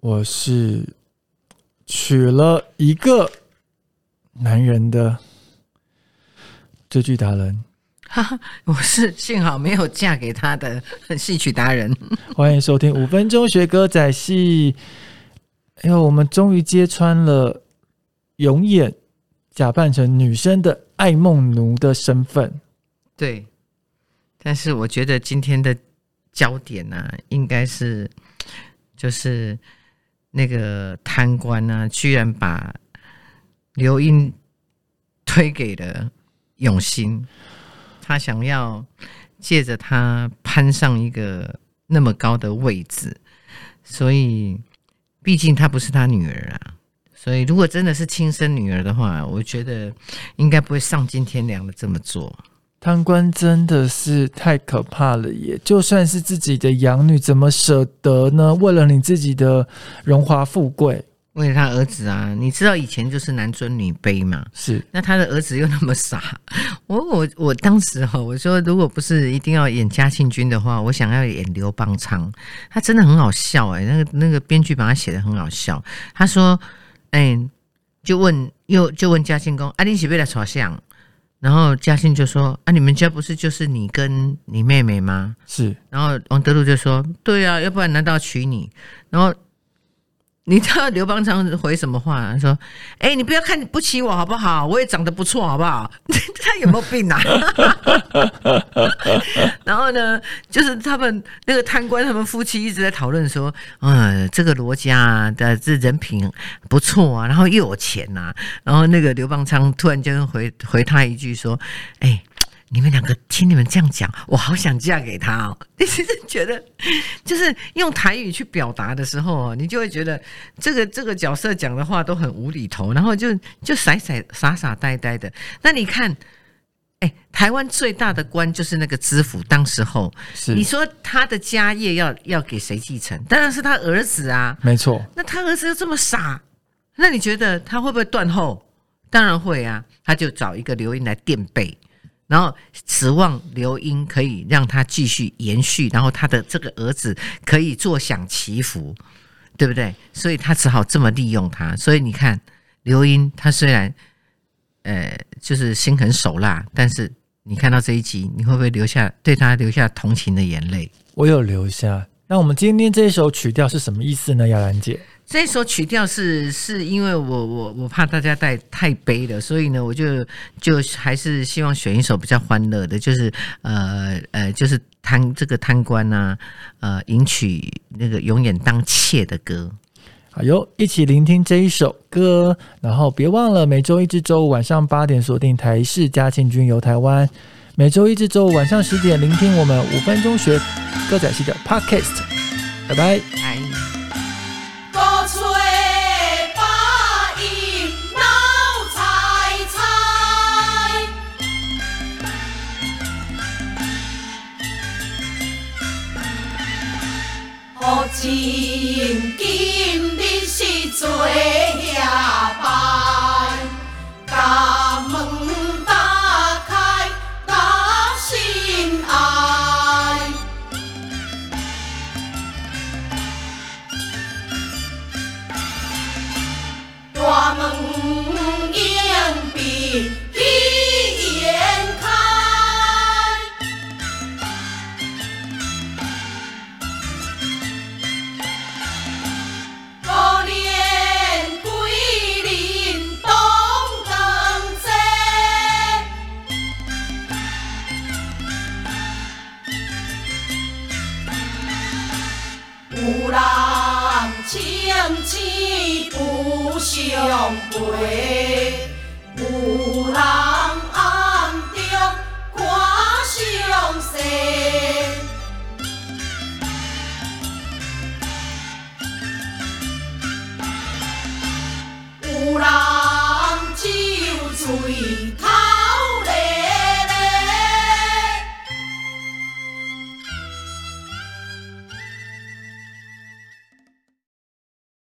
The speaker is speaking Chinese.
我是娶了一个男人的追剧达人。哈哈，我是幸好没有嫁给他的戏曲达人。欢迎收听五分钟学歌仔戏。哎呦，我们终于揭穿了永远假扮成女生的爱梦奴的身份。对，但是我觉得今天的焦点呢、应该是就是那个贪官呢、居然把刘英推给了永兴，他想要借着他攀上一个那么高的位置，所以毕竟她不是他女儿啊。所以，如果真的是亲生女儿的话，我觉得应该不会丧尽天良的这么做。贪官真的是太可怕了耶！就算是自己的养女，怎么舍得呢？为了你自己的荣华富贵，为了他儿子啊，你知道以前就是男尊女卑嘛，是那他的儿子又那么傻，我我我当时哈，我说如果不是一定要演嘉庆君的话，我想要演刘邦昌，他真的很好笑哎、那个那个编剧把他写的很好笑，他说，哎、就问又就问嘉庆公，啊，你是不是来耍相？然后嘉庆就说，啊，你们家不是就是你跟你妹妹吗？是，然后王德禄就说：“对啊，要不然难道娶你？”然后你知道刘邦昌回什么话？他说：“哎、你不要看不起我好不好？我也长得不错好不好？” 他有没有病啊？然后呢，就是他们那个贪官，他们夫妻一直在讨论说：“嗯，这个罗家的这人品不错啊，然后又有钱呐、然后那个刘邦昌突然间回回他一句说：“哎、你们两个听你们这样讲，我好想嫁给他哦。你是觉得，就是用台语去表达的时候哦，你就会觉得这个这个角色讲的话都很无厘头，然后就就傻傻傻傻呆呆的。那你看，哎，台湾最大的官就是那个知府，当时候是你说他的家业要要给谁继承？当然是他儿子啊。没错，那他儿子又这么傻，那你觉得他会不会断后？当然会啊，他就找一个刘英来垫背，然后指望刘英可以让他继续延续，然后他的这个儿子可以坐享其福，对不对？所以他只好这么利用他。所以你看，刘英他虽然呃就是心狠手辣，但是你看到这一集，你会不会留下对他留下同情的眼泪？我有留下。那我们今天这一首曲调是什么意思呢？亚兰姐，这首曲调是是因为我我我怕大家太太悲了，所以呢，我就就还是希望选一首比较欢乐的，就是呃呃，就是贪这个贪官啊，呃，迎娶那个永远当妾的歌。好哟，一起聆听这一首歌，然后别忘了每周一至周五晚上八点锁定台视嘉庆君游台湾，每周一至周五晚上十点聆听我们五分钟学歌仔戏的 Podcast，拜拜。好真今日是做下有人情痴不相陪，有人暗中看相识。有人酒醉